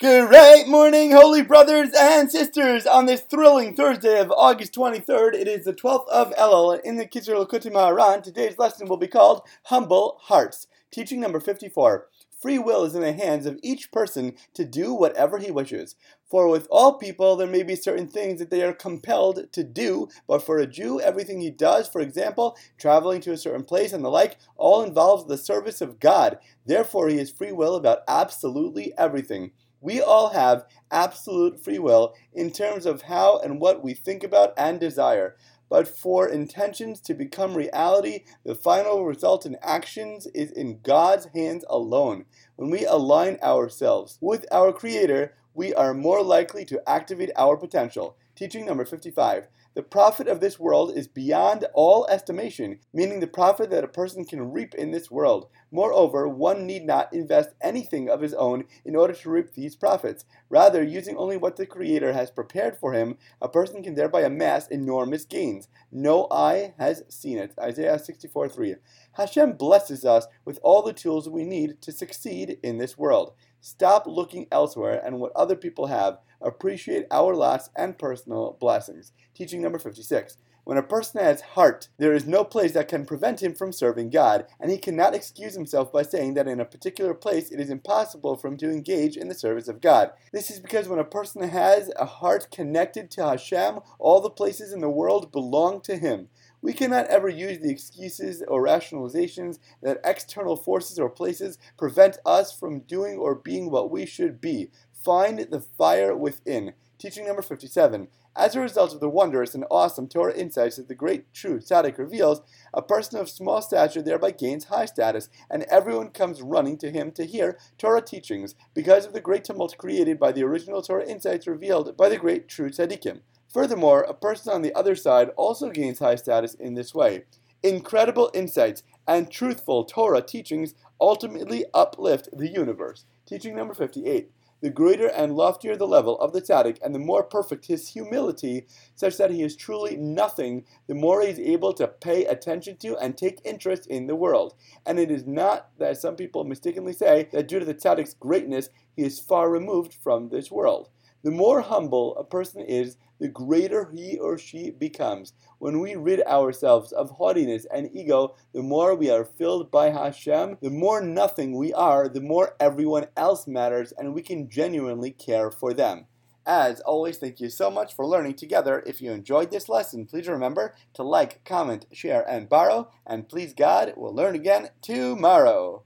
Great morning, holy brothers and sisters, on this thrilling Thursday of August 23rd. It is the 12th of Elul in the Kitzur Likutei Moharan. Today's lesson will be called Humble Hearts. Teaching number 54. Free will is in the hands of each person to do whatever he wishes. For with all people, there may be certain things that they are compelled to do, but for a Jew, everything he does, for example, traveling to a certain place and the like, all involves the service of God. Therefore, he has free will about absolutely everything. We all have absolute free will in terms of how and what we think about and desire. But for intentions to become reality, the final result in actions is in God's hands alone. When we align ourselves with our Creator, we are more likely to activate our potential. Teaching number 55. The profit of this world is beyond all estimation, meaning the profit that a person can reap in this world. Moreover, one need not invest anything of his own in order to reap these profits. Rather, using only what the Creator has prepared for him, a person can thereby amass enormous gains. No eye has seen it. Isaiah 64 3. Hashem blesses us with all the tools we need to succeed in this world. Stop looking elsewhere and what other people have. Appreciate our lots and personal blessings. Teaching number 56. When a person has heart, there is no place that can prevent him from serving God, and he cannot excuse himself by saying that in a particular place it is impossible for him to engage in the service of God. This is because when a person has a heart connected to Hashem, all the places in the world belong to him. We cannot ever use the excuses or rationalizations that external forces or places prevent us from doing or being what we should be. Find the fire within. Teaching number 57. As a result of the wondrous and awesome Torah insights that the great true Tzaddik reveals, a person of small stature thereby gains high status, and everyone comes running to him to hear Torah teachings because of the great tumult created by the original Torah insights revealed by the great true Tzaddikim. Furthermore, a person on the other side also gains high status in this way. Incredible insights and truthful Torah teachings ultimately uplift the universe. Teaching number 58. The greater and loftier the level of the tzaddik, and the more perfect his humility, such that he is truly nothing, the more he is able to pay attention to and take interest in the world. And it is not that some people mistakenly say that due to the tzaddik's greatness, he is far removed from this world. The more humble a person is, the greater he or she becomes. When we rid ourselves of haughtiness and ego, the more we are filled by Hashem, the more nothing we are, the more everyone else matters, and we can genuinely care for them. As always, thank you so much for learning together. If you enjoyed this lesson, please remember to like, comment, share, and borrow. And please God, we'll learn again tomorrow.